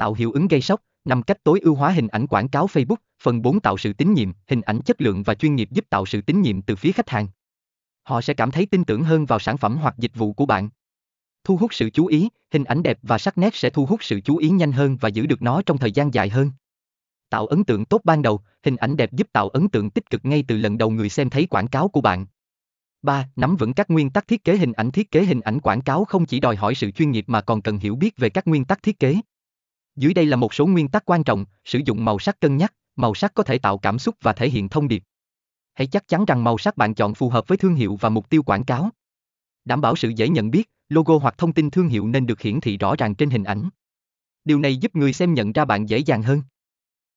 Tạo hiệu ứng gây sốc, năm cách tối ưu hóa hình ảnh quảng cáo Facebook, phần 4 tạo sự tín nhiệm, hình ảnh chất lượng và chuyên nghiệp giúp tạo sự tín nhiệm từ phía khách hàng. Họ sẽ cảm thấy tin tưởng hơn vào sản phẩm hoặc dịch vụ của bạn. Thu hút sự chú ý, hình ảnh đẹp và sắc nét sẽ thu hút sự chú ý nhanh hơn và giữ được nó trong thời gian dài hơn. Tạo ấn tượng tốt ban đầu, hình ảnh đẹp giúp tạo ấn tượng tích cực ngay từ lần đầu người xem thấy quảng cáo của bạn. 3. Nắm vững các nguyên tắc thiết kế hình ảnh Thiết kế hình ảnh quảng cáo không chỉ đòi hỏi sự chuyên nghiệp mà còn cần hiểu biết về các nguyên tắc thiết kế. Dưới đây là một số nguyên tắc quan trọng, sử dụng màu sắc cân nhắc, màu sắc có thể tạo cảm xúc và thể hiện thông điệp. Hãy chắc chắn rằng màu sắc bạn chọn phù hợp với thương hiệu và mục tiêu quảng cáo. Đảm bảo sự dễ nhận biết, logo hoặc thông tin thương hiệu nên được hiển thị rõ ràng trên hình ảnh. Điều này giúp người xem nhận ra bạn dễ dàng hơn.